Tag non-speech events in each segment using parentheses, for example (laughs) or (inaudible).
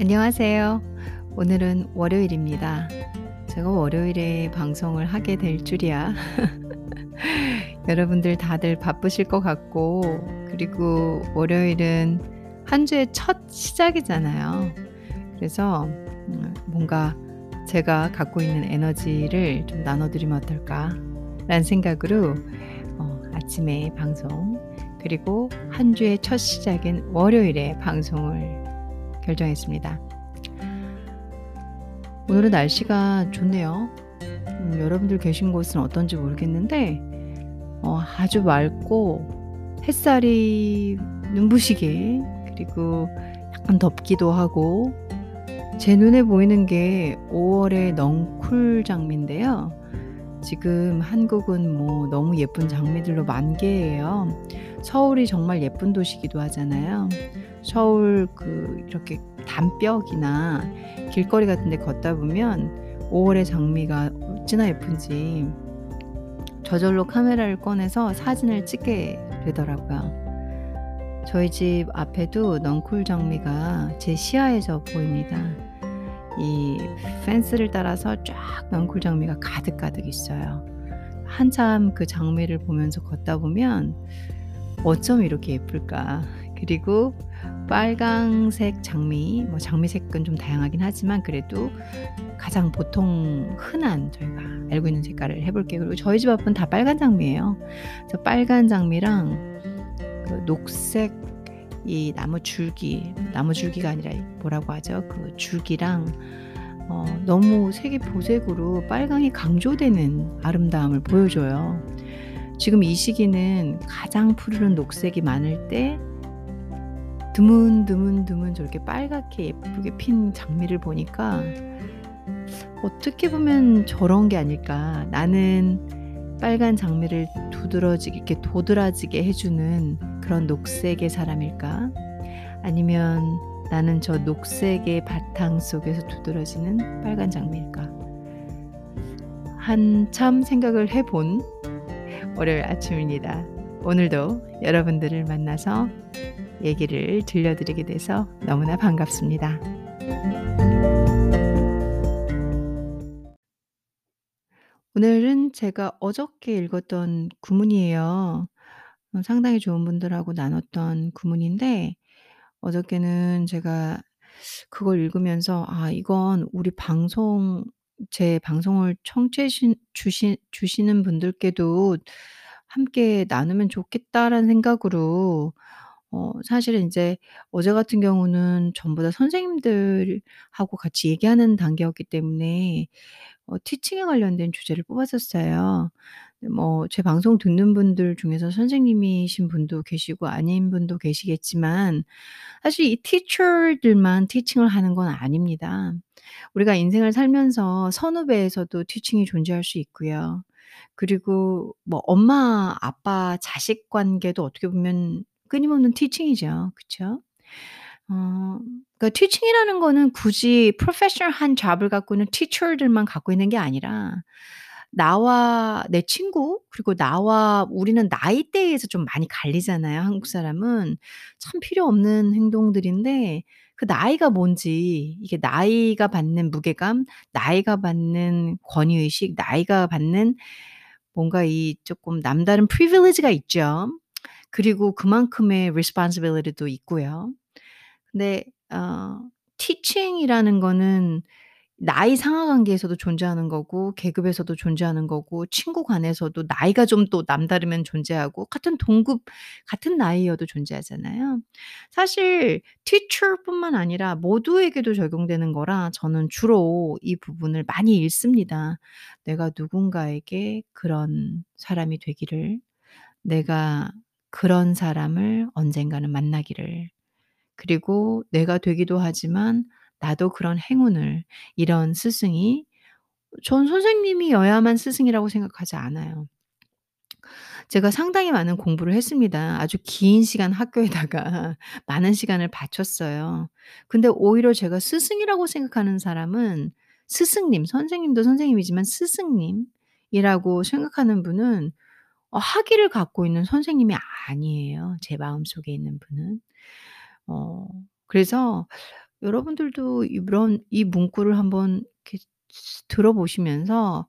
안녕하세요. 오늘은 월요일입니다. 제가 월요일에 방송을 하게 될 줄이야. (laughs) 여러분들 다들 바쁘실 것 같고, 그리고 월요일은 한 주의 첫 시작이잖아요. 그래서 음, 뭔가 제가 갖고 있는 에너지를 좀 나눠드리면 어떨까? 라는 생각으로 어, 아침에 방송, 그리고 한 주의 첫 시작인 월요일에 방송을 결정했습니다. 오늘은 날씨가 좋네요. 음, 여러분들 계신 곳은 어떤지 모르겠는데 어, 아주 맑고 햇살이 눈부시게 그리고 약간 덥기도 하고 제 눈에 보이는 게 5월의 넝쿨 장미인데요. 지금 한국은 뭐 너무 예쁜 장미들로 만개예요. 서울이 정말 예쁜 도시기도 하잖아요. 서울 그 이렇게 담벽이나 길거리 같은 데 걷다 보면 5월의 장미가 어찌나 예쁜지 저절로 카메라를 꺼내서 사진을 찍게 되더라고요. 저희 집 앞에도 넝쿨 장미가 제 시야에서 보입니다. 이 펜스를 따라서 쫙 넝쿨 장미가 가득가득 있어요. 한참 그 장미를 보면서 걷다 보면 어쩜 이렇게 예쁠까. 그리고 빨강색 장미, 뭐 장미 색은 좀 다양하긴 하지만 그래도 가장 보통 흔한 저희가 알고 있는 색깔을 해볼게요. 그리고 저희 집 앞은 다 빨간 장미예요. 그 빨간 장미랑 그 녹색 이 나무 줄기, 나무 줄기가 아니라 뭐라고 하죠? 그 줄기랑 어, 너무 색이 보색으로 빨강이 강조되는 아름다움을 보여줘요. 지금 이 시기는 가장 푸르른 녹색이 많을 때 드문드문드문 저렇게 빨갛게 예쁘게 핀 장미를 보니까 어떻게 보면 저런 게 아닐까. 나는 빨간 장미를 두드러지게 이렇게 도드라지게 해주는 그런 녹색의 사람일까? 아니면 나는 저 녹색의 바탕 속에서 두드러지는 빨간 장미일까? 한참 생각을 해본 월요일 아침입니다. 오늘도 여러분들을 만나서 얘기를 들려드리게 돼서 너무나 반갑습니다. 오늘은 제가 어저께 읽었던 구문이에요. 어, 상당히 좋은 분들하고 나눴던 구문인데, 어저께는 제가 그걸 읽으면서, 아, 이건 우리 방송, 제 방송을 청취해 주시, 주시는 분들께도 함께 나누면 좋겠다라는 생각으로 어 사실은 인제 어제 같은 경우는 전부 다 선생님들하고 같이 얘기하는 단계였기 때문에 어 티칭에 관련된 주제를 뽑았었어요. 뭐 제 방송 듣는 분들 중에서 선생님이신 분도 계시고 아닌 분도 계시겠지만 사실 이 티처들만 티칭을 하는 건 아닙니다. 우리가 인생을 살면서 선후배에서도 티칭이 존재할 수 있고요. 그리고 뭐 엄마, 아빠, 자식 관계도 어떻게 보면 끊임없는 티칭이죠. 그쵸? 어 그러니까 티칭이라는 거는 굳이 프로페셔널한 잡을 갖고 있는 티처들만 갖고 있는 게 아니라 나와 내 친구 그리고 나와 우리는 나이대에서 좀 많이 갈리잖아요, 한국 사람은. 참 필요 없는 행동들인데 그 나이가 뭔지 이게 나이가 받는 무게감, 나이가 받는 권위 의식, 나이가 받는 뭔가 이 쪼끔 남다른 privilege가 있죠. 그리고 그만큼의 responsibility도 있고요. 근데 어 teaching이라는 거는 나이 상하 관계에서도 존재하는 거고 계급에서도 존재하는 거고 친구 간에서도 나이가 좀 또 남다르면 존재하고 같은 동급 같은 나이여도 존재하잖아요. 사실 teacher뿐만 아니라 모두에게도 적용되는 거라 저는 주로 이 부분을 많이 읽습니다. 내가 누군가에게 그런 사람이 되기를, 내가 그런 사람을 언젠가는 만나기를, 그리고 내가 되기도 하지만 나도 그런 행운을 이런 스승이 전 선생님이어야만 스승이라고 생각하지 않아요. 제가 상당히 많은 공부를 했습니다. 아주 긴 시간 학교에다가 (laughs) 많은 시간을 바쳤어요. 근데 오히려 제가 스승이라고 생각하는 사람은 스승님, 선생님도 선생님이지만 스승님이라고 생각하는 분은 어 학위를 갖고 있는 선생님이 아니에요, 제 마음속에 있는 분은. 어 그래서 여러분들도 이런 이 문구를 한번 이렇게 들어보시면서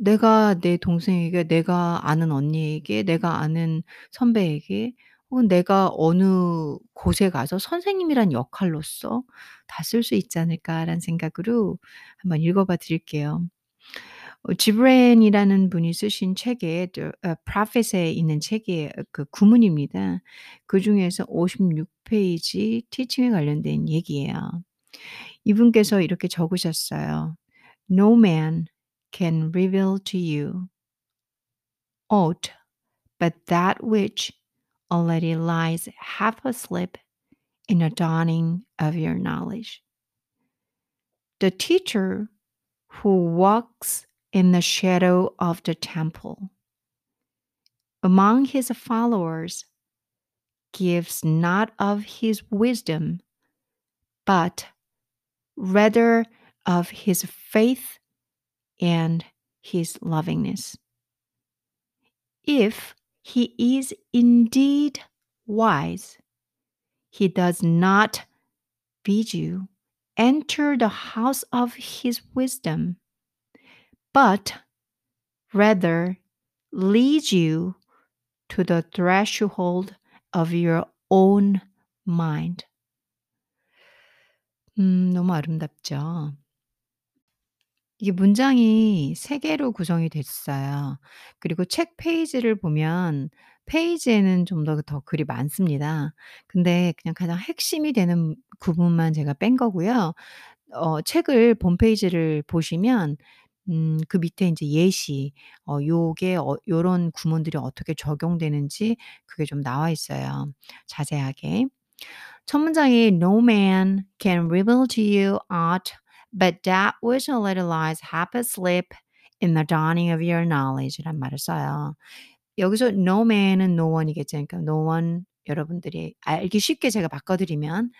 내가 내 동생에게, 내가 아는 언니에게, 내가 아는 선배에게 혹은 내가 어느 곳에 가서 '선생님이란 역할로서 다 쓸 수 있지 않을까.'라는 생각으로 한번 읽어 봐 드릴게요. 어 지브렌이라는 분이 쓰신 책에 저 어 Prophet에 있는 책이에요. 그 구문입니다. 그중에서 56 페이지 티칭에 관련된 얘기예요. 이분께서 이렇게 적으셨어요. "No man can reveal to you aught but that which already lies half asleep in the dawning of your knowledge. The teacher who walks in the shadow of the temple among his followers gives not of his wisdom, but rather of his faith and his lovingness. If he is indeed wise, he does not bid you enter the house of his wisdom, but rather leads you to the threshold of your own mind. 음 너무 아름답죠. 이게 문장이 3 개로 구성이 됐어요. 그리고 책 페이지를 보면 페이지에는 좀 더 더 글이 많습니다. 근데 그냥 가장 핵심이 되는 부분만 제가 뺀 거고요. 어 책을 본 페이지를 보시면 음 그 밑에 인제 예시 어 요게 어 요런 구문들이 어떻게 적용되는지 그게 좀 나와 있어요, 자세하게. 첫 문장이 "No man can reveal to you aught but that which already lies half asleep in the dawning of your knowledge"란 말을 써요. 여기서 no man은 no one이겠죠. 그러니까 no one 여러분들이 알기 쉽게 제가 바꿔 드리면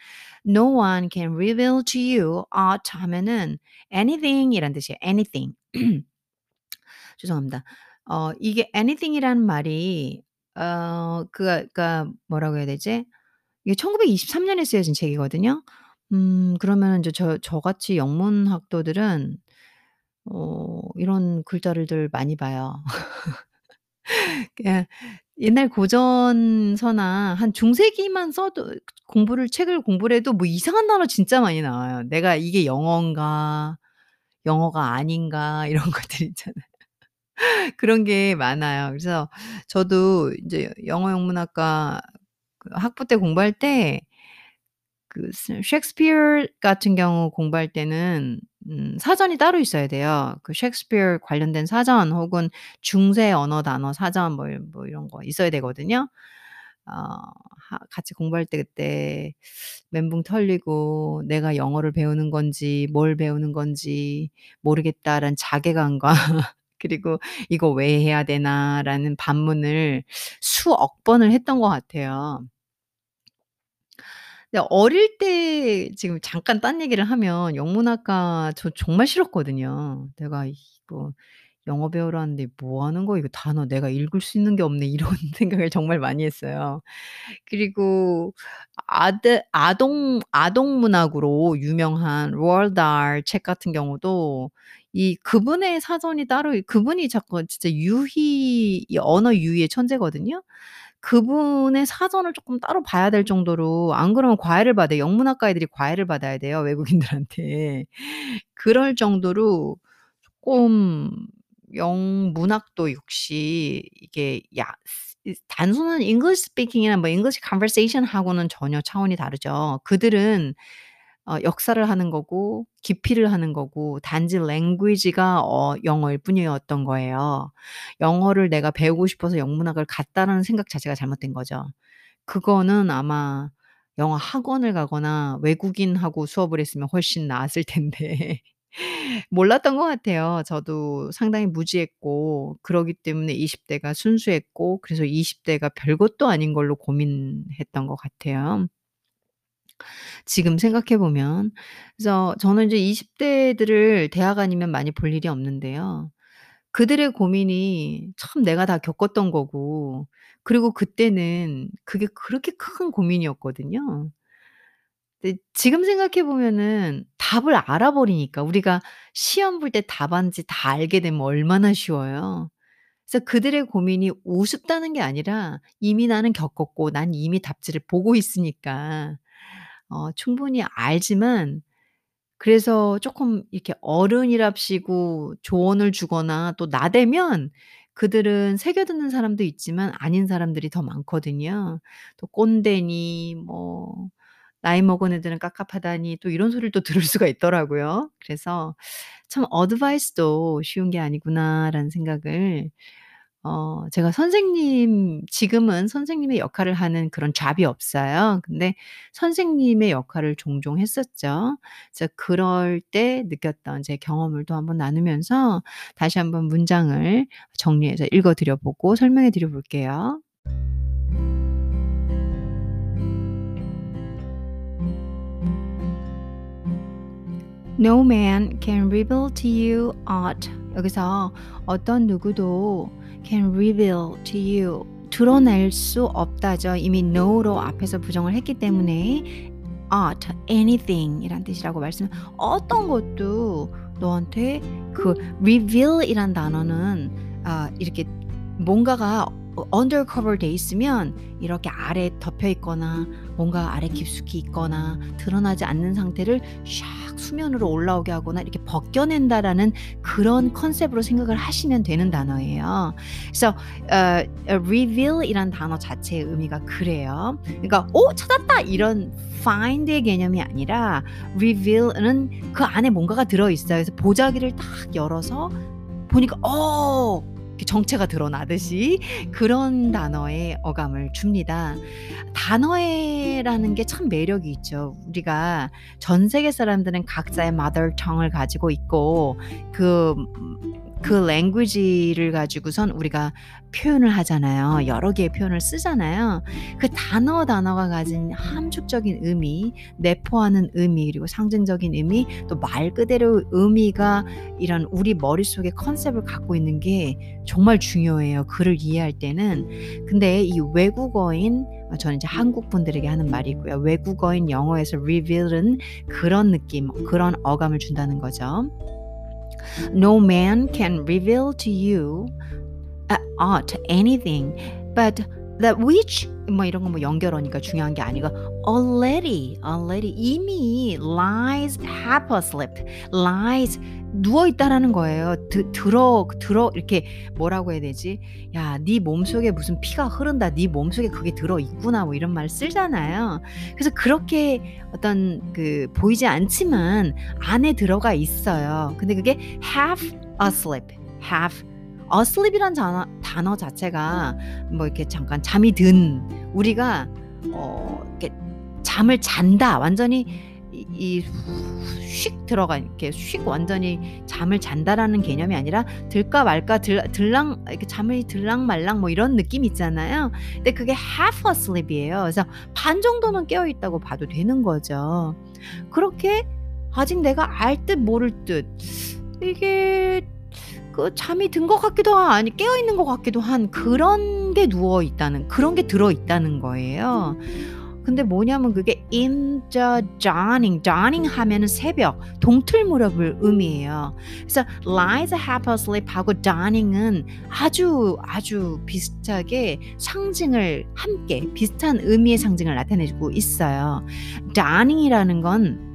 "No one can reveal to you aught" 하면은 anything이란 뜻이에요. anything. (clears throat) 죄송합니다. 어 이게 anything이라는 말이 어 그가 그러니까 뭐라고 해야 되지? 이게 1923 년에 쓰여진 책이거든요. 음 그러면은 인제 저 저같이 영문학도들은 어 이런 글자들을 많이 봐요. (laughs) 옛날 고전서나 한 중세기만 써도 공부를 책을 공부를 해도 뭐 이상한 단어 진짜 많이 나와요. 내가 '이게 영어인가? 영어가 아닌가?' (laughs) 이런 것들 있잖아요. 그런 게 많아요. 그래서 저도 인제 영어 영문학과 그 학부 때 공부할 때그스 셰익스피어 같은 경우 공부할 때는 음 사전이 따로 있어야 돼요. 그 셰익스피어 관련된 사전 혹은 중세 언어 단어 사전 뭐이뭐 이런 거 있어야 되거든요. 어 하 같이 공부할 때 그때 멘붕 털리고 '내가 영어를 배우는 건지 뭘 배우는 건지 모르겠다.'라는 자괴감과 (laughs) 그리고 '이거 왜 해야 되나.'라는 반문을 수억 번을 했던 것 같아요. 어릴 때 지금 잠깐 딴 얘기를 하면 영문학과 저 정말 싫었거든요. '내가 이거 영어 배우러 왔는데 뭐 하는 거야? 이거 단어 내가 읽을 수 있는 게 없네.' (laughs) 이런 생각을 정말 많이 했어요. 그리고 아드 아동 아동 문학으로 유명한 다hl 책 같은 경우도 이 그분의 사전이 따로 그분이 자꾸 진짜 유희 이 언어 유희의 천재거든요. 그분의 사전을 쪼끔 따로 봐야 될 정도로 안 그러면 과외를 받아요. 영문학과 애들이 과외를 받아야 돼요, 외국인들한테. (laughs) 그럴 정도로 쪼끔 영문학도 역시 이게 야이 단순한 English speaking이나 뭐 English conversation 하고는 전혀 차원이 다르죠. 그들은 어 역사를 하는 거고 깊이를 하는 거고 단지 language가 어 영어일 뿐이었던 거예요. '영어를 내가 배우고 싶어서 영문학을 갔다.'라는 생각 자체가 잘못된 거죠. 그거는 아마 영어 학원을 가거나 외국인하고 수업을 했으면 훨씬 나았을 텐데 (laughs) 몰랐던 것 같아요. 저도 상당히 무지했고 그러기 때문에 20 대가 순수했고 그래서 20 대가 별것도 아닌 걸로 고민했던 것 같아요. 지금 생각해 보면. 그래서 저는 이제 20 대들을 대학 아니면 많이 볼 일이 없는데요. 그들의 고민이 참 내가 다 겪었던 거고 그리고 그때는 그게 그렇게 큰 고민이었거든요. 근데 지금 생각해 보면은 답을 알아 버리니까 우리가 시험 볼 때 답안지 다 알게 되면 얼마나 쉬워요. 그래서 그들의 고민이 우습다는 게 아니라 이미 나는 겪었고 난 이미 답지를 보고 있으니까 어 충분히 알지만 그래서 쪼끔 이렇게 어른이랍시고 조언을 주거나 또 나대면 그들은 새겨듣는 사람도 있지만 아닌 사람들이 더 많거든요. 또 꼰대니 뭐 나이 먹은 애들은 깝깝하다니 또 이런 소리를 또 들을 수가 있더라고요. 그래서 참 '어드바이스도 쉬운 게 아니구나.'라는 생각을 어 제가 선생님 지금은 선생님의 역할을 하는 그런 잡이 없어요. 근데 선생님의 역할을 종종 했었죠. 그래서 그럴 때 느꼈던 제 경험을 또 한번 나누면서 다시 한번 문장을 정리해서 읽어 드려 보고 설명해 드려 볼게요. No man can reveal to you aught. 여기서 어떤 누구도 can reveal to you 드러낼 수 없다죠. 이미 no로 앞에서 부정을 했기 때문에 aught, anything 이란 뜻이라고 말씀 어떤 것도 너한테 그 reveal 이란 단어는 아 이렇게 뭔가가 undercover 돼 있으면 이렇게 아래 덮여 있거나 뭔가 아래 깊숙이 있거나 드러나지 않는 상태를 샥 수면으로 올라오게 하거나 이렇게 벗겨낸다라는 그런 컨셉으로 생각을 하시면 되는 단어예요. 그래서 어, reveal이란 단어 자체의 의미가 그래요. 그러니까 오 찾았다 이런 find의 개념이 아니라 reveal은 그 안에 뭔가가 들어 있어요. 그래서 보자기를 딱 열어서 보니까 어 정체가 드러나듯이 그런 단어의 어감을 줍니다. 단어에라는 게 참 매력이 있죠. 우리가 전 세계 사람들은 각자의 mother tongue을 가지고 있고 그 그 랭귀지를 가지고선 우리가 표현을 하잖아요. 여러 개의 표현을 쓰잖아요. 그 단어 단어가 가진 함축적인 의미, 내포하는 의미, 그리고 상징적인 의미, 또 말 그대로 의미가 이런 우리 머릿속에 컨셉을 갖고 있는 게 정말 중요해요. 글을 이해할 때는. 근데 이 외국어인 저는 이제 한국 분들에게 하는 말이고요. 외국어인 영어에서 reveal은 그런 느낌, 그런 어감을 준다는 거죠. No man can reveal to you uh, aught anything, but that which 뭐 이런 거 뭐 연결어니까 중요한 게 아니고 already already 이미 lies half asleep lies 누워 있다라는 거예요. 드, 들어 들어 이렇게 뭐라고 해야 되지? 야, 네 몸속에 무슨 피가 흐른다. 네 몸속에 그게 들어 있구나. 뭐 이런 말 쓰잖아요. 그래서 그렇게 어떤 그 보이지 않지만 안에 들어가 있어요. 근데 그게 half asleep이란 단어, 단어 자체가 뭐 이렇게 잠깐 잠이 든 우리가 어 이렇게 잠을 잔다 완전히 이휙 들어가 이렇게 휙 완전히 잠을 잔다라는 개념이 아니라 들까 말까 들, 들랑 이렇게 잠을 들랑 말랑 뭐 이런 느낌 있잖아요. 근데 그게 half asleep이에요. 그래서 반 정도는 깨어 있다고 봐도 되는 거죠. 그렇게 아직 내가 알 듯 모를 듯 이게 그 잠이 든 것 같기도 한 아니 깨어 있는 것 같기도 한 그런 게 누워 있다는 그런 게 들어 있다는 거예요. 근데 뭐냐면 그게 in the dawning, dawning 하면은 새벽, 동틀 무렵을 의미해요. 그래서 lies half asleep하고 dawning은 아주 아주 비슷하게 상징을 함께 비슷한 의미의 상징을 나타내고 있어요. dawning이라는 건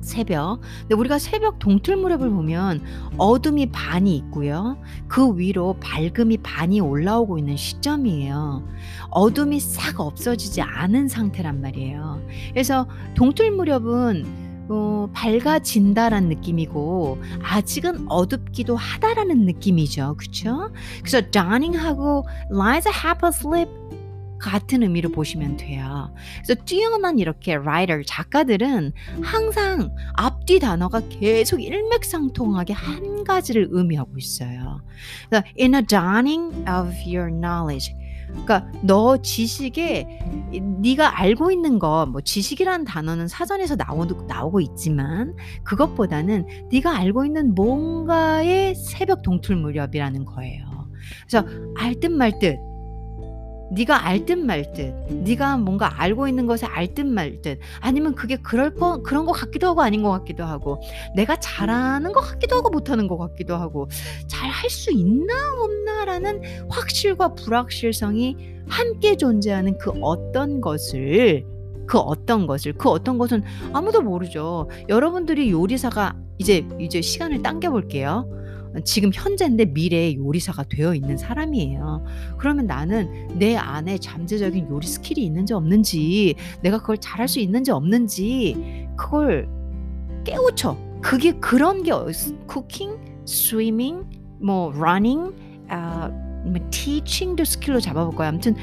새벽. 근데 우리가 새벽 동틀 무렵을 보면 어둠이 반이 있고요. 그 위로 밝음이 반이 올라오고 있는 시점이에요. 어둠이 싹 없어지지 않은 상태란 말이에요. 그래서 동틀 무렵은 어, 밝아진다라는 느낌이고 아직은 어둡기도 하다라는 느낌이죠. 그렇죠? 그래서 dawning하고 lies half asleep 같은 의미로 보시면 돼요. 그래서 뛰어난 이렇게 writer 작가들은 항상 앞뒤 단어가 계속 일맥상통하게 한 가지를 의미하고 있어요. 그래서 in a dawning of your knowledge 그러니까 너 지식에 네가 알고 있는 거, 뭐 지식이라는 단어는 사전에서 나오고, 나오고 있지만 그것보다는 네가 알고 있는 뭔가의 새벽 동틀 무렵이라는 거예요. 그래서 알듯 말듯 네가 알 듯 말 듯, 네가 뭔가 알고 있는 것에 알듯 말 듯, 아니면 그게 그럴 거 그런 것 같기도 하고 아닌 것 같기도 하고, 내가 잘하는 것 같기도 하고 못하는 것 같기도 하고, 잘 할 수 있나 없나라는 확실과 불확실성이 함께 존재하는 그 어떤 것을 그 어떤 것을 그 어떤 것은 아무도 모르죠. 여러분들이 요리사가 이제 이제 시간을 당겨 볼게요. 지금 현재인데 미래의 요리사가 되어 있는 사람이에요. 그러면 나는 내 안에 잠재적인 요리 skill이 있는지 없는지, 내가 그걸 잘할 수 있는지 없는지 그걸 깨우쳐. 그게 그런 게 cooking, swimming, 뭐 running, 아, 뭐 teaching도 skill로 잡아볼 거야. 아무튼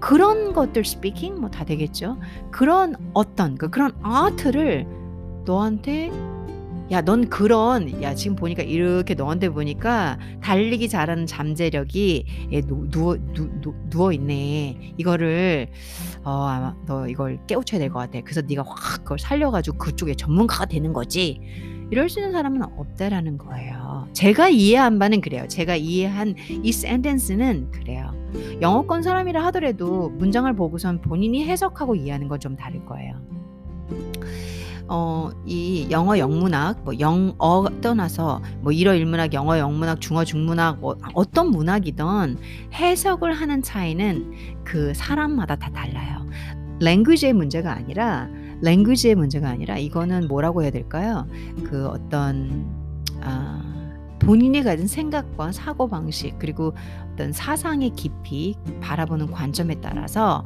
그런 것들 speaking 뭐 다 되겠죠. 그런 어떤 그 그런 art를 너한테 야, 넌 그런 야, 지금 보니까 이렇게 너한테 보니까 달리기 잘하는 잠재력이 예, 누, 누워 누, 누, 누워 있네. 이거를 어, 아마 너 이걸 깨우쳐야 될 것 같아. 그래서 네가 확 그걸 살려가지고 그쪽에 전문가가 되는 거지. 이럴 수 있는 사람은 없다라는 거예요. 제가 이해한 바는 그래요. 제가 이해한 이 센텐스는 그래요. 영어권 사람이라 하더라도 문장을 보고선 본인이 해석하고 이해하는 건 좀 다를 거예요. 어, 이 영어 영문학, 뭐 영어 떠나서 뭐 일어 일문학, 영어 영문학, 중어 중문학, 뭐 어떤 문학이든 해석을 하는 차이는 그 사람마다 다 달라요. 랭귀지의 문제가 아니라 랭귀지의 문제가 아니라 이거는 뭐라고 해야 될까요? 그 어떤 아 본인이 가진 생각과 사고 방식 그리고 어떤 사상의 깊이 바라보는 관점에 따라서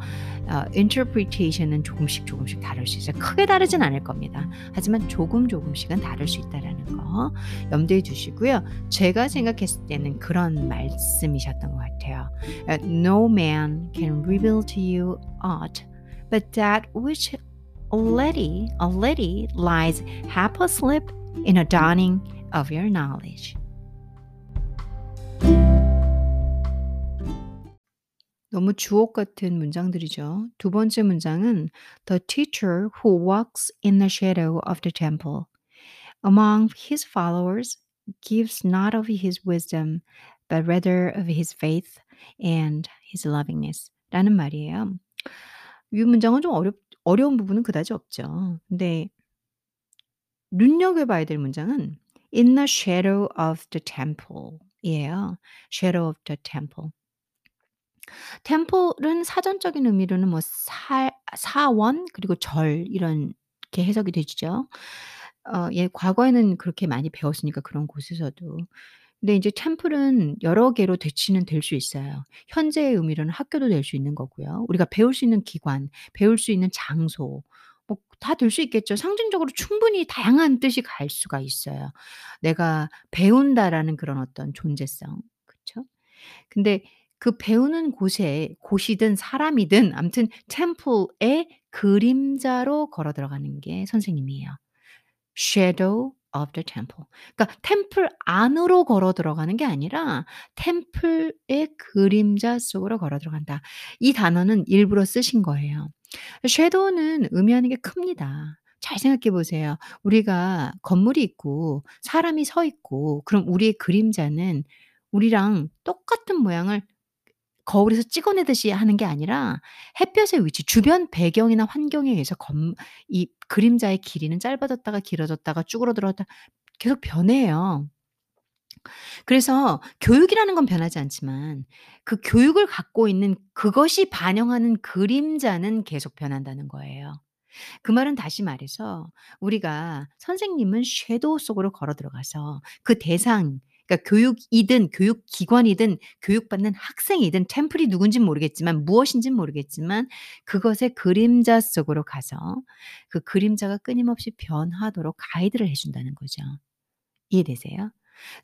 어, interpretation은 조금씩 조금씩 다를 수 있어요. 크게 다르진 않을 겁니다. 하지만 조금 조금씩은 다를 수 있다라는 거 염두에 두시고요. 제가 생각했을 때는 그런 말씀이셨던 것 같아요. No man can reveal to you aught but that which already already lies half asleep in a dawning of your knowledge. 너무 주옥 같은 문장들이죠. 두 번째 문장은 The teacher who walks in the shadow of the temple among his followers gives not of his wisdom but rather of his faith and his lovingness 라는 말이에요. 이 문장은 좀 어렵, 어려운 부분은 그다지 없죠. 근데 눈여겨봐야 될 문장은 in the shadow of the temple 이에요. shadow of the temple. 템플은 사전적인 의미로는 뭐 사, 사원 그리고 절 이런 게 해석이 되죠. 어, 예, 과거에는 그렇게 많이 배웠으니까 그런 곳에서도. 근데 이제 템플은 여러 개로 대치는 될 수 있어요. 현재의 의미로는 학교도 될 수 있는 거고요. 우리가 배울 수 있는 기관, 배울 수 있는 장소, 뭐다될수 있겠죠. 상징적으로 충분히 다양한 뜻이 갈 수가 있어요. 내가 배운다라는 그런 어떤 존재성. 그쵸? 근데 그 배우는 곳에 곳이든 사람이든 아무튼 템플의 그림자로 걸어 들어가는 게 선생님이에요. shadow of the temple. 그러니까 템플 안으로 걸어 들어가는 게 아니라 템플의 그림자 속으로 걸어 들어간다. 이 단어는 일부러 쓰신 거예요. shadow는 의미하는 게 큽니다. 잘 생각해 보세요. 우리가 건물이 있고 사람이 서 있고 그럼 우리의 그림자는 우리랑 똑같은 모양을 거울에서 찍어내듯이 하는 게 아니라 햇볕의 위치, 주변 배경이나 환경에 의해서 검 이 그림자의 길이는 짧아졌다가 길어졌다가 쭈그러들었다 계속 변해요. 그래서 교육이라는 건 변하지 않지만 그 교육을 갖고 있는 그것이 반영하는 그림자는 계속 변한다는 거예요. 그 말은 다시 말해서 우리가 선생님은 섀도우 속으로 걸어 들어가서 그 대상 그러니까 교육이든 교육기관이든 교육받는 학생이든 템플이 누군진 모르겠지만 무엇인진 모르겠지만 그것의 그림자 속으로 가서 그 그림자가 끊임없이 변하도록 가이드를 해 준다는 거죠. 이해되세요?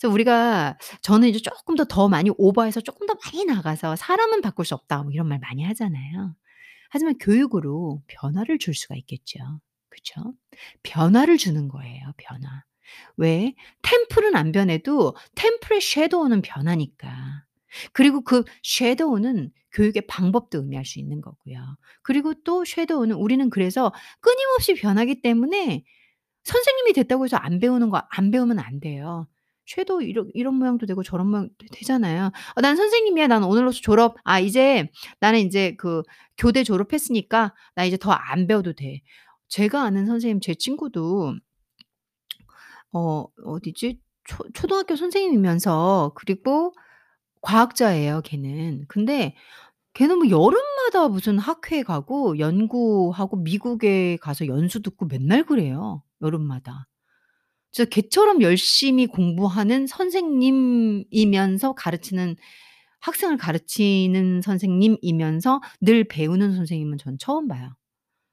그래서 우리가 저는 이제 쪼끔 더더 많이 오버해서 쪼끔 더 많이 나가서 "사람은 바꿀 수 없다." 뭐 이런 말 많이 하잖아요. 하지만 교육으로 변화를 줄 수가 있겠죠. 그쵸? 변화를 주는 거예요, 변화. 왜? 템플은 안 변해도 템플의 섀도우는 변하니까. 그리고 그 섀도우는 교육의 방법도 의미할 수 있는 거고요. 그리고 또 섀도우는 우리는 그래서 끊임없이 변하기 때문에 선생님이 됐다고 해서 안 배우는 거 안 배우면 안 돼요. 섀도우 이런 이런 모양도 되고 저런 모양도 되잖아요. "어 난 선생님이야. 난 오늘로써 졸업. 아 이제 나는 인제 그 교대 졸업했으니까 나 이제 더 안 배워도 돼." 제가 아는 선생님 제 친구도 어 어디지? 초 초등학교 선생님이면서 그리고 과학자예요 걔는. 근데 걔는 뭐 여름마다 무슨 학회 가고 연구하고 미국에 가서 연수 듣고 맨날 그래요 여름마다. 진짜 걔처럼 열심히 공부하는 선생님이면서 가르치는 학생을 가르치는 선생님이면서 늘 배우는 선생님은 전 처음 봐요.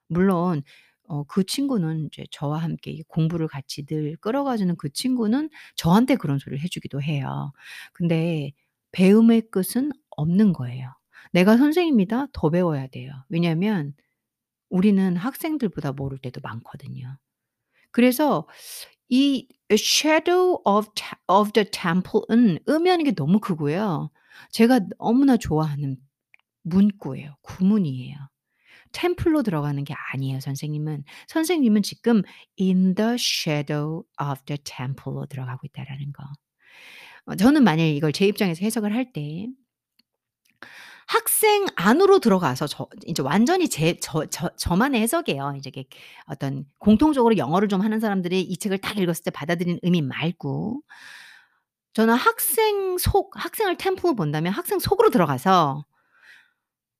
물론 어 그 친구는 이제 저와 함께 이 공부를 같이 늘 끌어가 주는 그 친구는 저한테 그런 소리를 해 주기도 해요. 근데 배움의 끝은 없는 거예요. 내가 선생님이다. 더 배워야 돼요. 왜냐하면 우리는 학생들보다 모를 때도 많거든요. 그래서 이 shadow of of the temple은 의미하는 게 너무 크고요. 제가 너무나 좋아하는 문구예요. 구문이에요. 템플로 들어가는 게 아니에요 선생님은. 선생님은 지금 in the shadow of the temple로 들어가고 있다라는 거. 어 저는 만약에 이걸 제 입장에서 해석을 할 때 학생 안으로 들어가서 저 인제 완전히 제 저 저 저만의 해석이에요. 이제 어떤 공통적으로 영어를 좀 하는 사람들이 이 책을 딱 읽었을 때 받아들이는 의미 말고 저는 학생 속 학생을 템플로 본다면 학생 속으로 들어가서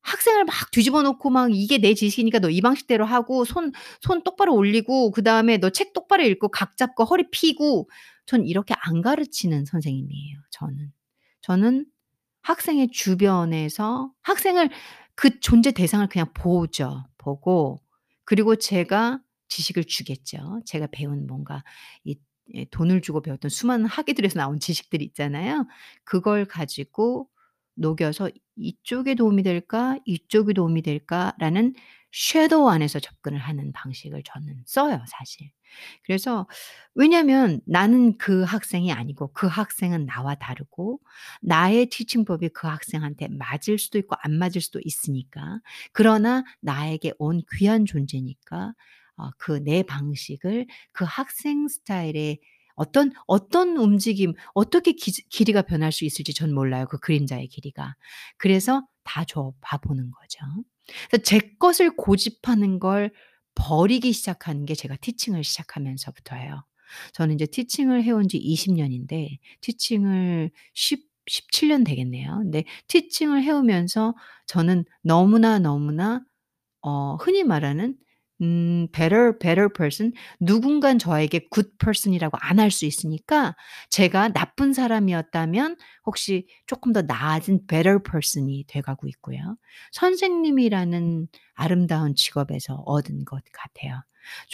학생을 막 뒤집어 놓고 막 "이게 내 지시니까 너 이 방식대로 하고 손 손 똑바로 올리고 그다음에 너 책 똑바로 읽고 각 잡고 허리 펴고." 전 이렇게 안 가르치는 선생님이에요 저는. 저는 학생의 주변에서 학생을 그 존재 대상을 그냥 보죠. 보고 그리고 제가 지식을 주겠죠. 제가 배운 뭔가 이이 돈을 주고 배웠던 수많은 학위들에서 나온 지식들이 있잖아요. 그걸 가지고 녹여서 '이쪽에 도움이 될까? 이쪽이 도움이 될까?'라는 섀도우 안에서 접근을 하는 방식을 저는 써요 사실. 그래서 왜냐면 나는 그 학생이 아니고 그 학생은 나와 다르고 나의 티칭법이 그 학생한테 맞을 수도 있고 안 맞을 수도 있으니까. 그러나 나에게 온 귀한 존재니까 어 그 내 방식을 그 학생 스타일의 어떤 어떤 움직임 어떻게 기지 길이가 변할 수 있을지 전 몰라요 그 그림자의 길이가. 그래서 다 줘 봐 보는 거죠. 그래서 제 것을 고집하는 걸 버리기 시작한 게 제가 티칭을 시작하면서부터예요. 저는 이제 티칭을 해온 지 20 년인데 티칭을 십 17년 되겠네요. 근데 티칭을 해 오면서 저는 너무나 너무나 어 흔히 말하는 음 better better person 누군간 저에게 good person이라고 안 할 수 있으니까 제가 나쁜 사람이었다면 혹시 쪼끔 더 나아진 better person이 돼 가고 있고요. 선생님이라는 아름다운 직업에서 얻은 것 같아요.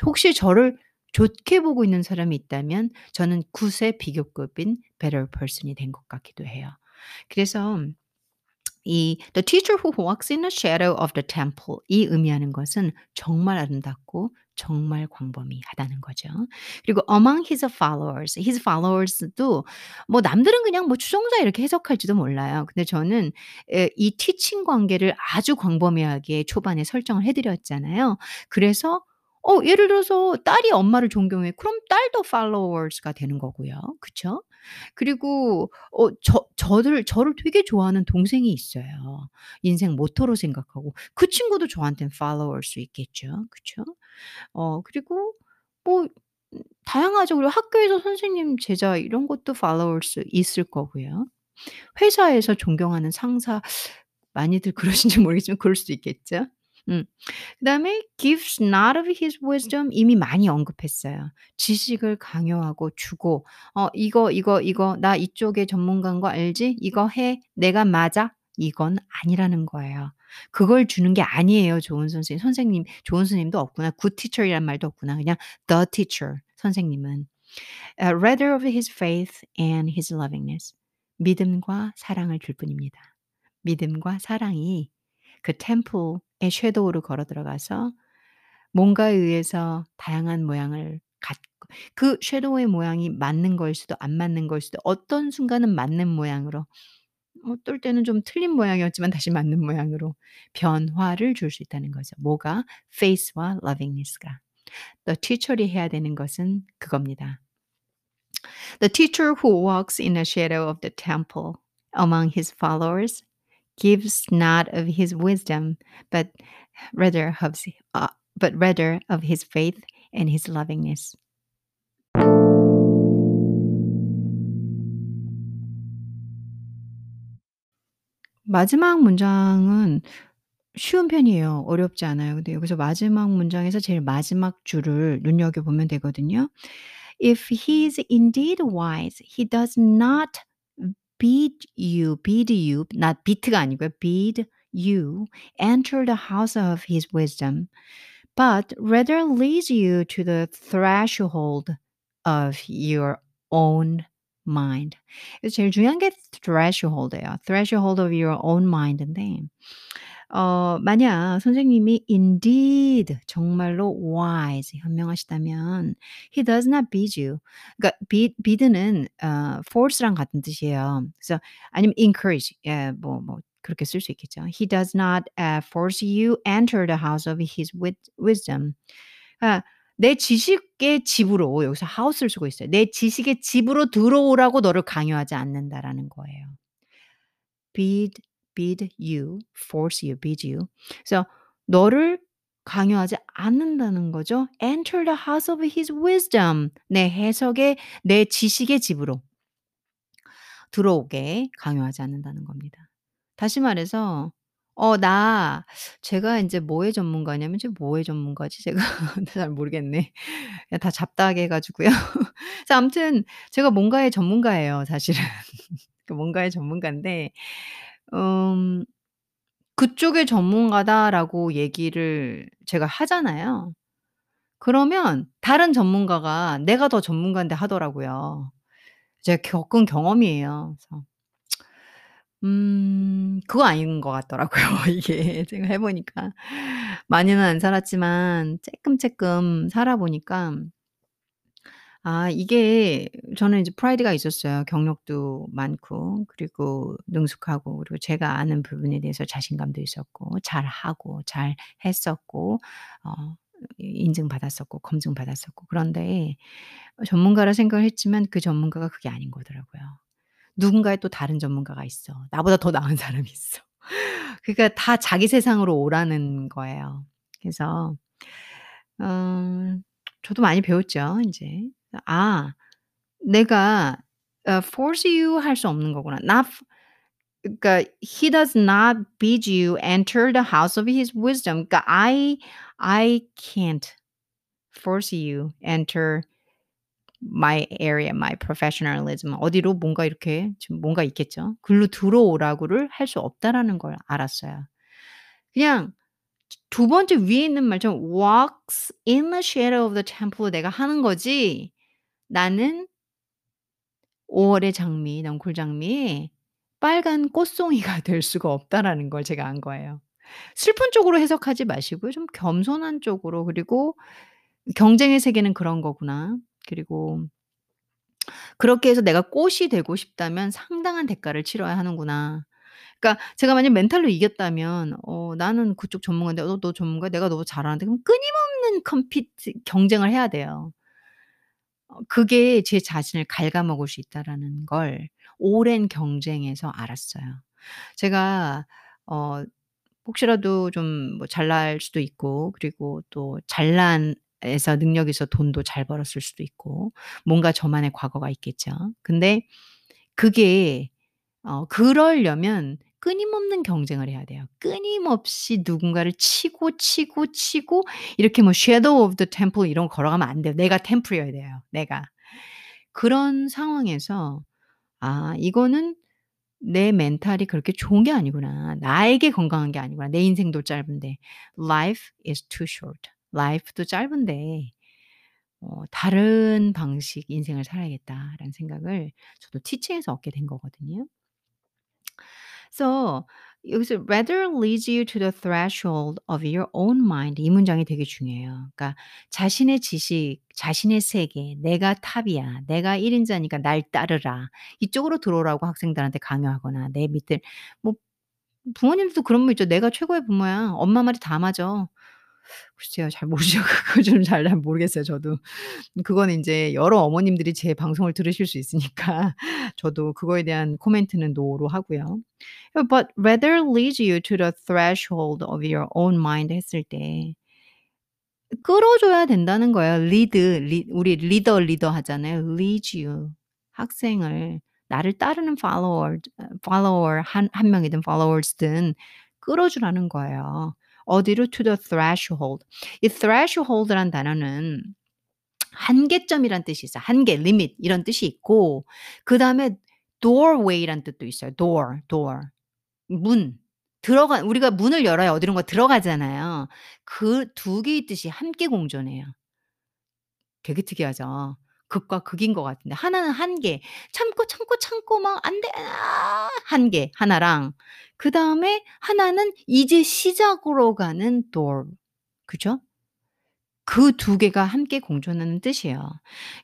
혹시 저를 좋게 보고 있는 사람이 있다면 저는 굿의 비교급인 better person이 된 것 같기도 해요. 그래서 이 The teacher who walks in the shadow of the temple 이 의미하는 것은 정말 아름답고 정말 광범위하다는 거죠. 그리고 among his followers, his followers도 뭐 남들은 그냥 뭐 추종자 이렇게 해석할지도 몰라요. 근데 저는 에이 티칭 관계를 아주 광범위하게 초반에 설정을 해 드렸잖아요. 그래서 어 예를 들어서 딸이 엄마를 존경해. 그럼 딸도 followers가 되는 거고요. 그쵸? 그리고 어 저 저를 저를 되게 좋아하는 동생이 있어요. 인생 모토로 생각하고 그 친구도 저한테는 follower일 수 있겠죠. 그쵸? 어 그리고 뭐음 다양하죠. 그리고 학교에서 선생님, 제자 이런 것도 follower일 수 있을 거고요. 회사에서 존경하는 상사 많이들 (laughs) 그러신지 모르겠지만 그럴 수도 있겠죠. 음. 그다음에 gives not of his wisdom 이미 많이 언급했어요. 지식을 강요하고 주고 어 "이거, 이거, 이거 나 이쪽의 전문가인 거 알지? 이거 해. 내가 맞아." 이건 아니라는 거예요. 그걸 주는 게 아니에요 좋은 선생님. 선생님 좋은 선생님도 없구나. good teacher이란 말도 없구나. 그냥 the teacher 선생님은. 어 rather of his faith and his lovingness 믿음과 사랑을 줄 뿐입니다. 믿음과 사랑이 그 템플의 섀도우로 걸어 들어가서 뭔가에 의해서 다양한 모양을 갖고 그 섀도우의 모양이 맞는 거일 수도 안 맞는 거일 수도 어떤 순간은 맞는 모양으로 어떨 때는 좀 틀린 모양이었지만 다시 맞는 모양으로 변화를 줄 수 있다는 거죠. 뭐가? faith와 lovingness가. 또 teacher이 해야 되는 것은 그겁니다. The teacher who walks in the shadow of the temple among his followers gives not of his wisdom, but rather of, uh, but rather of his faith and his lovingness. 마지막 문장은 쉬운 편이에요. 어렵지 않아요. 근데 여기서 마지막 문장에서 제일 마지막 줄을 눈여겨보면 되거든요. If he is indeed wise, he does not bid you, bid you, not beat가 아니고요. bid you enter the house of his wisdom, but rather leads you to the threshold of your own mind. 그래서 제일 중요한 게 threshold예요. threshold of your own mind인데 어 만약 선생님이 indeed 정말로 wise 현명하시다면 he does not bid you. 그러니까 bid bid는 어 force랑 같은 뜻이에요. 그래서 아니면 encourage 예뭐뭐 그렇게 쓸 수 있겠죠. He does not uh, force you enter the house of his wisdom. 아 내 지식의 집으로 여기서 house를 쓰고 있어요. 내 지식의 집으로 들어오라고 너를 강요하지 않는다라는 거예요. bid bid you, force you, bid you. 그래서 너를 강요하지 않는다는 거죠. Enter the house of his wisdom. 내 해석의 내 지식의 집으로 들어오게 강요하지 않는다는 겁니다. 다시 말해서 어 나 제가 인제 뭐의 전문가냐면 제가 뭐의 전문가지 제가 (laughs) 잘 모르겠네. 그냥 다 잡다하게 해 가지고요. (laughs) 그래서 아무튼 제가 뭔가의 전문가예요 사실은. 그 (laughs) 뭔가의 전문가인데 음 그쪽의 전문가다라고 얘기를 제가 하잖아요. 그러면 다른 전문가가 내가 더 전문가인데 하더라고요. 제가 겪은 경험이에요. 그래서 음 그거 아닌 것 같더라고요 (laughs) 이게 제가 해 보니까. 많이는 안 살았지만 쪼끔쪼끔 살아 보니까 아 이게 저는 이제 프라이드가 있었어요. 경력도 많고 그리고 능숙하고 그리고 제가 아는 부분에 대해서 자신감도 있었고 잘하고 잘 했었고 어 인증받았었고 검증받았었고 그런데 전문가라 생각을 했지만 그 전문가가 그게 아닌 거더라고요. 누군가의 또 다른 전문가가 있어. 나보다 더 나은 사람이 있어. (laughs) 그러니까 다 자기 세상으로 오라는 거예요. 그래서 어 저도 많이 배웠죠 인제. 아 내가 어 force you 할 수 없는 거구나. not 그러니까 he does not bid you enter the house of his wisdom. 그러니까 I I can't force you enter my area, my professionalism 어디로 뭔가 이렇게 지금 뭔가 있겠죠. 글로 들어오라고를 할 수 없다라는 걸 알았어요. 그냥 두 번째 위에 있는 말처럼 walks in the shadow of the temple 내가 하는 거지 나는 5 월의 장미, 넝쿨장미에 빨간 꽃송이가 (laughs) 될 수가 없다라는 걸 제가 안 거예요. 슬픈 쪽으로 해석하지 마시고요. 좀 겸손한 쪽으로 그리고 '경쟁의 세계는 그런 거구나.' 그리고 '그렇게 해서 내가 꽃이 되고 싶다면 상당한 대가를 치러야 하는구나.' 그러니까 제가 만약 멘탈로 이겼다면 어 나는 그쪽 전문가인데 "어 너 전문가야? 내가 너보다 잘하는데." 그럼 끊임없는 컴피트 경쟁을 해야 돼요. 어 그게 제 자신을 갉아먹을 수 있다라는 걸 오랜 경쟁에서 알았어요. 제가 어 혹시라도 좀 뭐 잘날 수도 있고 그리고 또 잘난 에서 능력이 있어 돈도 잘 벌었을 수도 있고 뭔가 저만의 과거가 있겠죠. 근데 그게 어 그러려면 끊임없는 경쟁을 해야 돼요. 끊임없이 누군가를 치고, 치고, 치고 이렇게 뭐 shadow of the temple 이런 거 걸어가면 안 돼요. 내가 템플이어야 돼요, 내가. 그런 상황에서 '아 이거는 내 멘탈이 그렇게 좋은 게 아니구나. 나에게 건강한 게 아니구나. 내 인생도 짧은데. Life is too short. life도 짧은데 어 '다른 방식 인생을 살아야겠다.'라는 생각을 저도 티칭에서 얻게 된 거거든요. 그래서 여기서 rather leads you to the threshold of your own mind 이 문장이 되게 중요해요. 그러니까 자신의 지식, 자신의 세계, 내가 탑이야. 내가 1 인자니까 날 따르라. 이쪽으로 들어오라고 학생들한테 강요하거나 내 밑을 뭐 부모님들도 그런 분 있죠. "내가 최고의 부모야. 엄마 말이 다 맞아." 글쎄요. 잘 모르죠. (laughs) 그거 좀 잘 잘 모르겠어요 저도. 그거는 인제 여러 어머님들이 제 방송을 들으실 수 있으니까 (laughs) 저도 그거에 대한 코멘트는 no로 하고요. But rather leads you to the threshold of your own mind 했을 때 끌어줘야 된다는 거예요. lead 리 우리 리더 리더 하잖아요. leads you 학생을 나를 따르는 follower 어 follower 한한 명이든 followers든 끌어주라는 거예요. 어디로? to the threshold. 이 threshold란 단어는 한계점이란 뜻이 있어요. 한계, limit 이런 뜻이 있고 그 다음에 doorway란 뜻도 있어요. door, door 문. 들어가 우리가 문을 열어야 어디론가 들어가잖아요. 그 두 개의 뜻이 함께 공존해요. 되게 특이하죠. 극과 극인 것 같은데 하나는 한계 참고, 참고, 참고 막 "안 돼. 아." 한계 하나랑 그 다음에 하나는 이제 시작으로 가는 door 그죠? 그 두 개가 함께 공존하는 뜻이에요.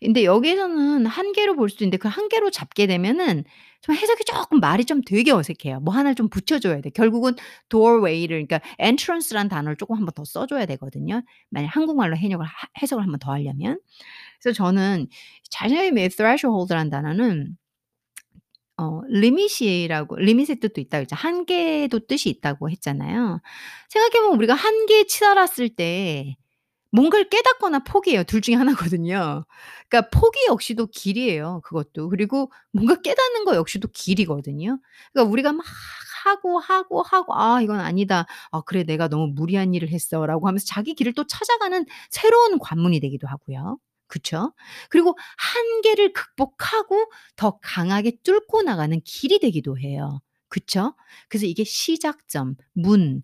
근데 여기에서는 한계로 볼 수도 있는데 그 한계로 잡게 되면은 좀 해석이 쪼끔 말이 좀 되게 어색해요. 뭐 하나를 좀 붙여 줘야 돼. 결국은 doorway를 그러니까 entrance라는 단어를 쪼끔 한번 더 써 줘야 되거든요. 만약 한국말로 해석을 하 해석을 한번 더 하려면. 그래서 저는 자세히 매 threshold라는 단어는 어 limit이라고 limit의 뜻도 있다고 했죠. 한계도 뜻이 있다고 했잖아요. 생각해 보면 우리가 한계에 치달았을 때 뭔가를 깨닫거나 포기해요. 둘 중에 하나거든요. 그러니까 포기 역시도 길이에요 그것도. 그리고 뭔가 깨닫는 거 역시도 길이거든요. 그러니까 우리가 막 하고, 하고, 하고 '아 이건 아니다. 아 그래 내가 너무 무리한 일을 했어.'라고 하면서 자기 길을 또 찾아가는 새로운 관문이 되기도 하고요. 그쵸? 그리고 한계를 극복하고 더 강하게 뚫고 나가는 길이 되기도 해요. 그쵸? 그래서 이게 시작점, 문,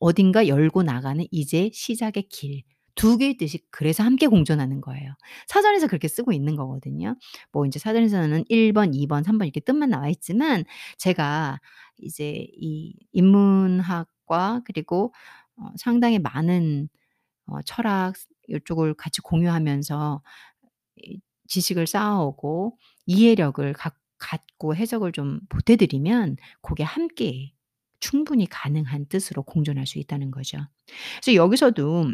어딘가 열고 나가는 이제 시작의 길. 두 개의 뜻이 그래서 함께 공존하는 거예요. 사전에서 그렇게 쓰고 있는 거거든요. 뭐 인제 사전에서는 1 번, 2 번, 3번 이렇게 뜻만 나와 있지만 제가 이제 이 인문학과 그리고 어 상당히 많은 어 철학 요쪽을 같이 공유하면서 이 지식을 쌓아오고 이해력을 갖 갖고 해석을 좀 보태 드리면 고게 함께 충분히 가능한 뜻으로 공존할 수 있다는 거죠. 그래서 여기서도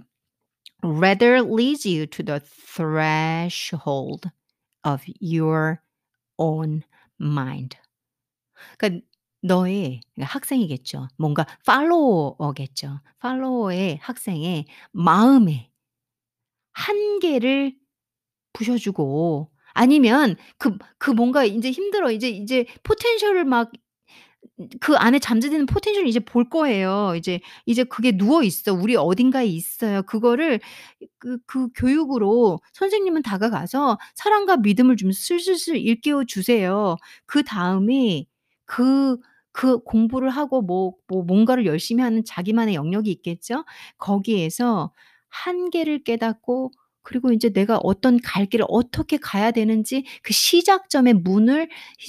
rather leads you to the threshold of your own mind. 그러니까 너의 그러니까 학생이겠죠. 뭔가 팔로워겠죠. 팔로워의 학생의 마음에 한계를 부셔 주고 아니면 그 그 뭔가 인제 힘들어 이제 이제 포텐셜을 막 그 안에 잠재되는 포텐셜을 이제 볼 거예요. 이제 이제 그게 누워 있어. 우리 어딘가에 있어요. 그거를 그 그 교육으로 선생님은 다가가서 사랑과 믿음을 주면서 슬슬슬 일깨워 주세요. 그다음에 그 그 공부를 하고 뭐 뭐 뭔가를 열심히 하는 자기만의 영역이 있겠죠? 거기에서 한계를 깨닫고 그리고 인제 내가 어떤 갈 길을 어떻게 가야 되는지 그 시작점의 문을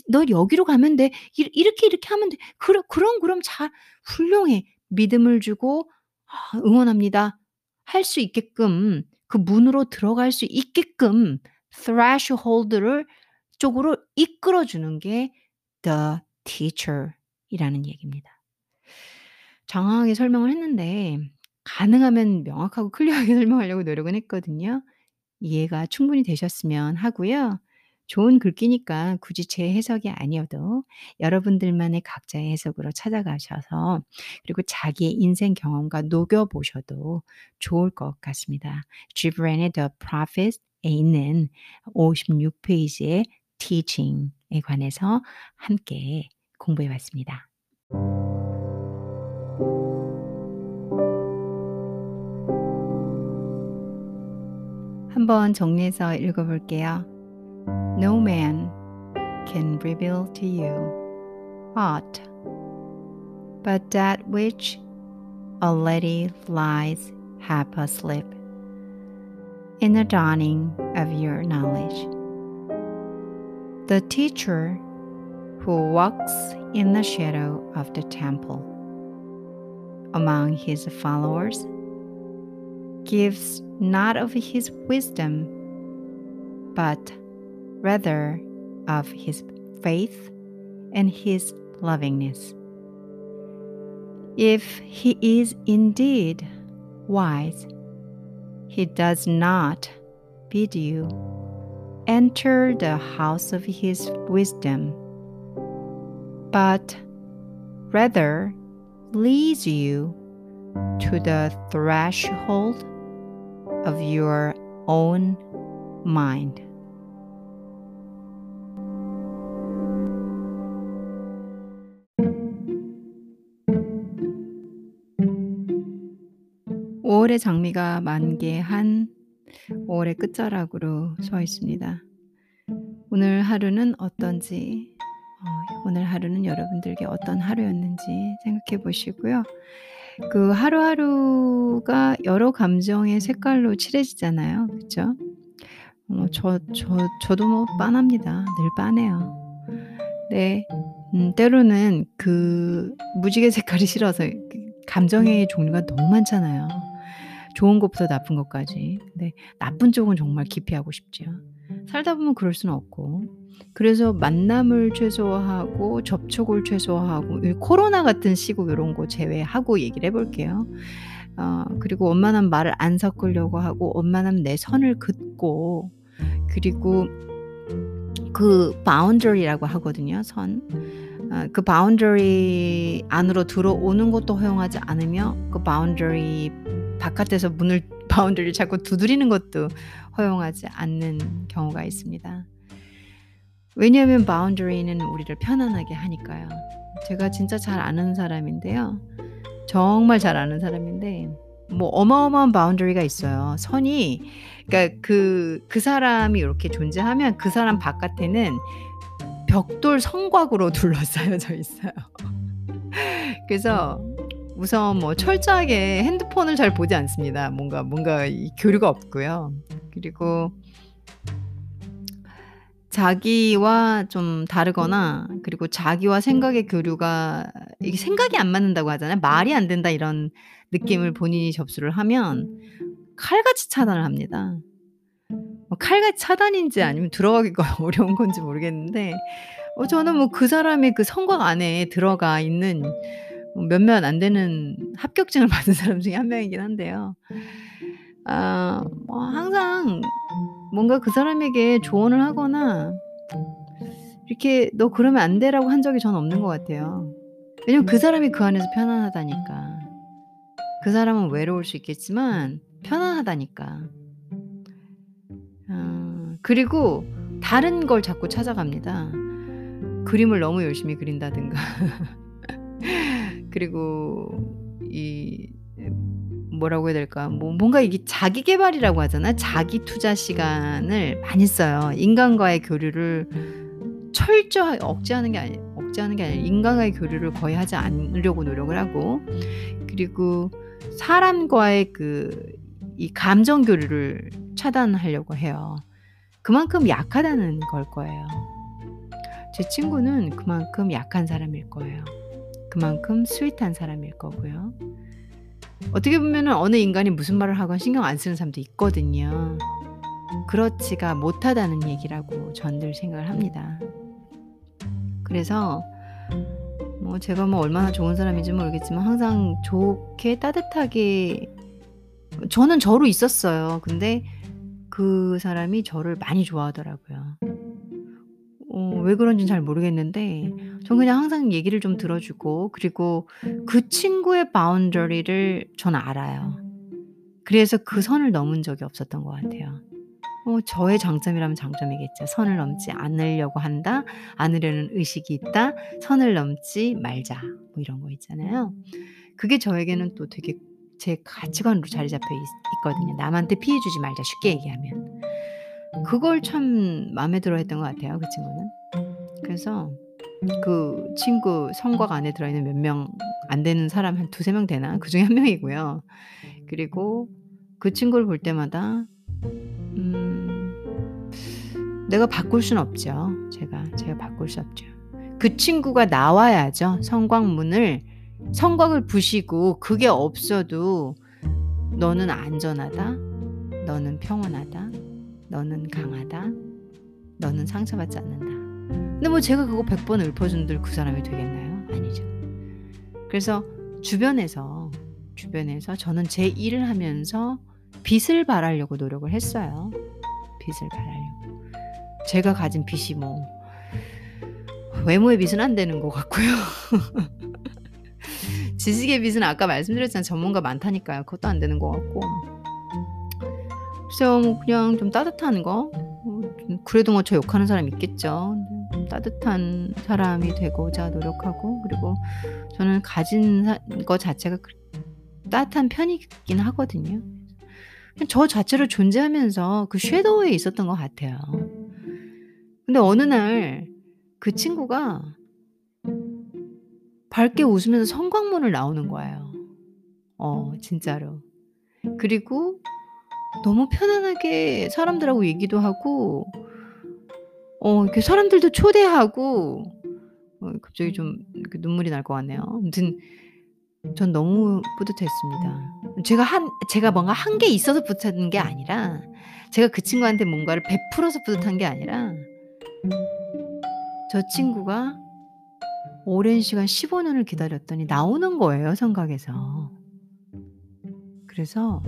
"너 여기로 가면 돼. 이 이렇게, 이렇게 하면 돼. 그럼, 그럼, 그럼 잘 훌륭해." 믿음을 주고 "아 응원합니다." 할 수 있게끔 그 문으로 들어갈 수 있게끔 threshold를 쪽으로 이끌어 주는 게 the teacher 이라는 얘기입니다. 장황하게 설명을 했는데 가능하면 명확하고 클리어하게 (laughs) 설명하려고 노력은 했거든요. 이해가 충분히 되셨으면 하고요. 좋은 글귀니까 굳이 제 해석이 아니어도 여러분들만의 각자의 해석으로 찾아가셔서 그리고 자기의 인생 경험과 녹여 보셔도 좋을 것 같습니다. Gibran의 The Prophet에 있는 56 페이지의 teaching에 관해서 함께 공부해 봤습니다. 한번 정리해서 읽어 볼게요. No man can reveal to you aught but that which already lies half asleep in the dawning of your knowledge. The teacher who walks in the shadow of the temple among his followers gives not of his wisdom, but rather of his faith and his lovingness. If he is indeed wise. He does not bid you enter the house of his wisdom, but rather leads you to the threshold of your own mind. (5월의) 장미가 만개한 (5월의) 끝자락으로 서 있습니다. 오늘 하루는 어떤지 어 오늘 하루는 여러분들에게 어떤 하루였는지 생각해 보시고요. 그 하루하루가 여러 감정의 색깔로 칠해지잖아요. 그쵸? 어저 저 저도 뭐 빤합니다. 늘 빤해요. 네. 음 때로는 그 무지개 색깔이 싫어서 그 감정의 종류가 너무 많잖아요. 좋은 것부터 나쁜 것까지. 근데 나쁜 쪽은 정말 기피하고 싶죠. 살다 보면 그럴 수는 없고. 그래서 만남을 최소화하고 접촉을 최소화하고 이 코로나 같은 시국 요런 거 제외하고 얘기를 해 볼게요. 어 그리고 웬만하면 말을 안 섞으려고 하고 웬만하면 내 선을 긋고 그리고 그 boundary라고 하거든요, 선. 어그 boundary 안으로 들어오는 것도 허용하지 않으며 그 boundary 바깥에서 문을 (laughs) boundary를 자꾸 두드리는 것도 허용하지 않는 경우가 있습니다. 왜냐하면 boundary는 우리를 편안하게 하니까요. 제가 진짜 잘 아는 사람인데요. 정말 잘 아는 사람인데 뭐 어마어마한 boundary가 있어요. 선이 그러니까 그그 사람이 요렇게 존재하면 그 사람 바깥에는 벽돌 성곽으로 (laughs) 둘러싸여져 있어요. 그래서 우선 뭐 철저하게 핸드폰을 잘 보지 않습니다. 뭔가 뭔가 이 교류가 없고요. 그리고 자기와 좀 다르거나 그리고 자기와 생각의 교류가 이게 생각이 안 맞는다고 하잖아요. 말이 안 된다 이런 느낌을 본인이 접수를 하면 칼같이 차단을 합니다. 뭐 칼같이 차단인지 아니면 들어가기가 (laughs) 어려운 건지 모르겠는데 어 저는 뭐 그 사람의 그 성곽 안에 들어가 있는 몇몇 안 되는 합격증을 (laughs) 받은 사람 중에 한 명이긴 한데요. 아 뭐 항상 뭔가 그 사람에게 조언을 하거나 이렇게 "너 그러면 안 돼."라고 한 적이 저는 없는 것 같아요. 왜냐면 그 사람이 그 안에서 편안하다니까. 그 사람은 외로울 수 있겠지만 편안하다니까. 어 그리고 다른 걸 자꾸 찾아갑니다. 그림을 너무 열심히 그린다든가. (laughs) 그리고 이 뭐라고 해야 될까? 뭐 뭔가 이게 자기 계발이라고 하잖아요. 자기 투자 시간을 많이 써요. 인간과의 교류를 철저하게 억제하는 게 아니 억제하는 게 아니라 인간과의 교류를 거의 하지 않으려고 노력을 하고 그리고 사람과의 그 이 감정 교류를 차단하려고 해요. 그만큼 약하다는 걸 거예요. 제 친구는 그만큼 약한 사람일 거예요. 그만큼 스윗한 사람일 거고요. 어떻게 보면은 어느 인간이 무슨 말을 하건 신경 안 쓰는 사람도 있거든요. 그렇지가 못하다는 얘기라고 전늘 생각을 합니다. 그래서 뭐 제가 뭐 얼마나 좋은 사람인지 모르겠지만 항상 좋게 따뜻하게 저는 저로 있었어요. 근데 그 사람이 저를 많이 좋아하더라고요. 어왜 그런진 잘 모르겠는데 전 그냥 항상 얘기를 좀 들어 주고 그리고 그 친구의 boundary를 전 알아요. 그래서 그 선을 넘은 적이 없었던 것 같아요. 어 저의 장점이라면 장점이겠죠. '선을 넘지 않으려고 한다. 않으려는 의식이 있다. 선을 넘지 말자.' 뭐 이런 거 있잖아요. 그게 저에게는 또 되게 제 가치관으로 자리 잡혀 있 있거든요. 남한테 피해 주지 말자 쉽게 얘기하면. 그걸 참 마음에 들어 했던 것 같아요 그 친구는. 그래서 그 친구 성곽 안에 들어 있는 몇 명 안 되는 사람 한 2-3명 되나? 그 중에 한 명이고요. 그리고 그 친구를 볼 때마다 음 내가 바꿀 수는 없죠. 제가 제가 바꿀 수 없죠. 그 친구가 나와야죠. 성곽 문을 성곽을 부시고 그게 없어도 "너는 안전하다. 너는 평온하다. 너는 강하다. 너는 상처받지 않는다." 근데 뭐 제가 그거 100번 읊어준들 그 사람이 되겠나요? 아니죠. 그래서 주변에서 주변에서 저는 제 일을 하면서 빛을 발하려고 노력을 했어요. 빛을 발하려고. 제가 가진 빛이 뭐 외모의 빛은 안 되는 것 같고요. (laughs) 지식의 빛은 아까 말씀드렸잖아요. 전문가 많다니까요. 그것도 안 되는 것 같고. 글쎄요, 뭐 그냥 좀 따뜻한 거. 어, 그래도 뭐 저 욕하는 사람 있겠죠. 좀 따뜻한 사람이 되고자 노력하고 그리고 저는 가진 거 자체가 따뜻한 편이긴 하거든요. 저 자체로 존재하면서 그 섀도우에 있었던 것 같아요. 근데 어느 날 그 친구가 밝게 웃으면서 성광문을 나오는 거예요. 어, 진짜로. 그리고 너무 편안하게 사람들하고 얘기도 하고, 어, 이렇게 사람들도 초대하고, 어, 갑자기 좀 눈물이 날 것 같네요. 아무튼, 전 너무 뿌듯했습니다. 제가 한 제가 뭔가 한 게 있어서 뿌듯한 게 아니라 제가 그 친구한테 뭔가를 베풀어서 뿌듯한 게 아니라 저 친구가 오랜 시간 15년을 기다렸더니 나오는 거예요, 성곽에서. 그래서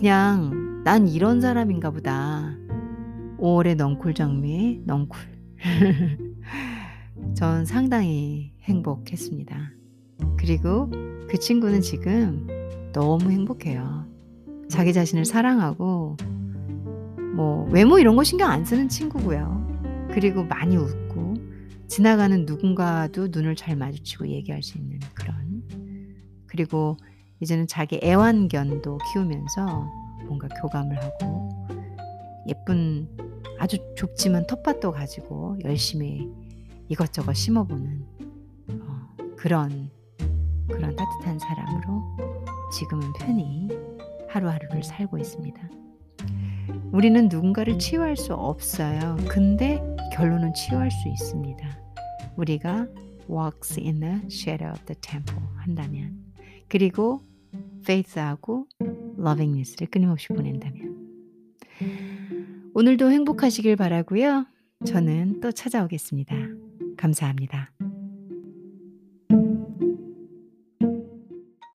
그냥 '난 이런 사람인가 보다.' 5 월의 넝쿨 장미 넝쿨. (laughs) 전 상당히 행복했습니다. 그리고 그 친구는 지금 너무 행복해요. 자기 자신을 사랑하고 뭐 외모 이런 거 신경 안 쓰는 친구고요. 그리고 많이 웃고 지나가는 누군가도 눈을 잘 마주치고 얘기할 수 있는 그런 그리고 이제는 자기 애완견도 키우면서 뭔가 교감을 하고 예쁜 아주 좁지만 텃밭도 가지고 열심히 이것저것 심어보는 어, 그런 그런 따뜻한 사람으로 지금은 편히 하루하루를 살고 있습니다. 우리는 누군가를 치유할 수 없어요. 근데 결론은 치유할 수 있습니다. 우리가 walks in the shadow of the temple 한다면 그리고 faith하고 lovingness를 끊임없이 보낸다면 오늘도 행복하시길 바라고요. 저는 또 찾아오겠습니다. 감사합니다.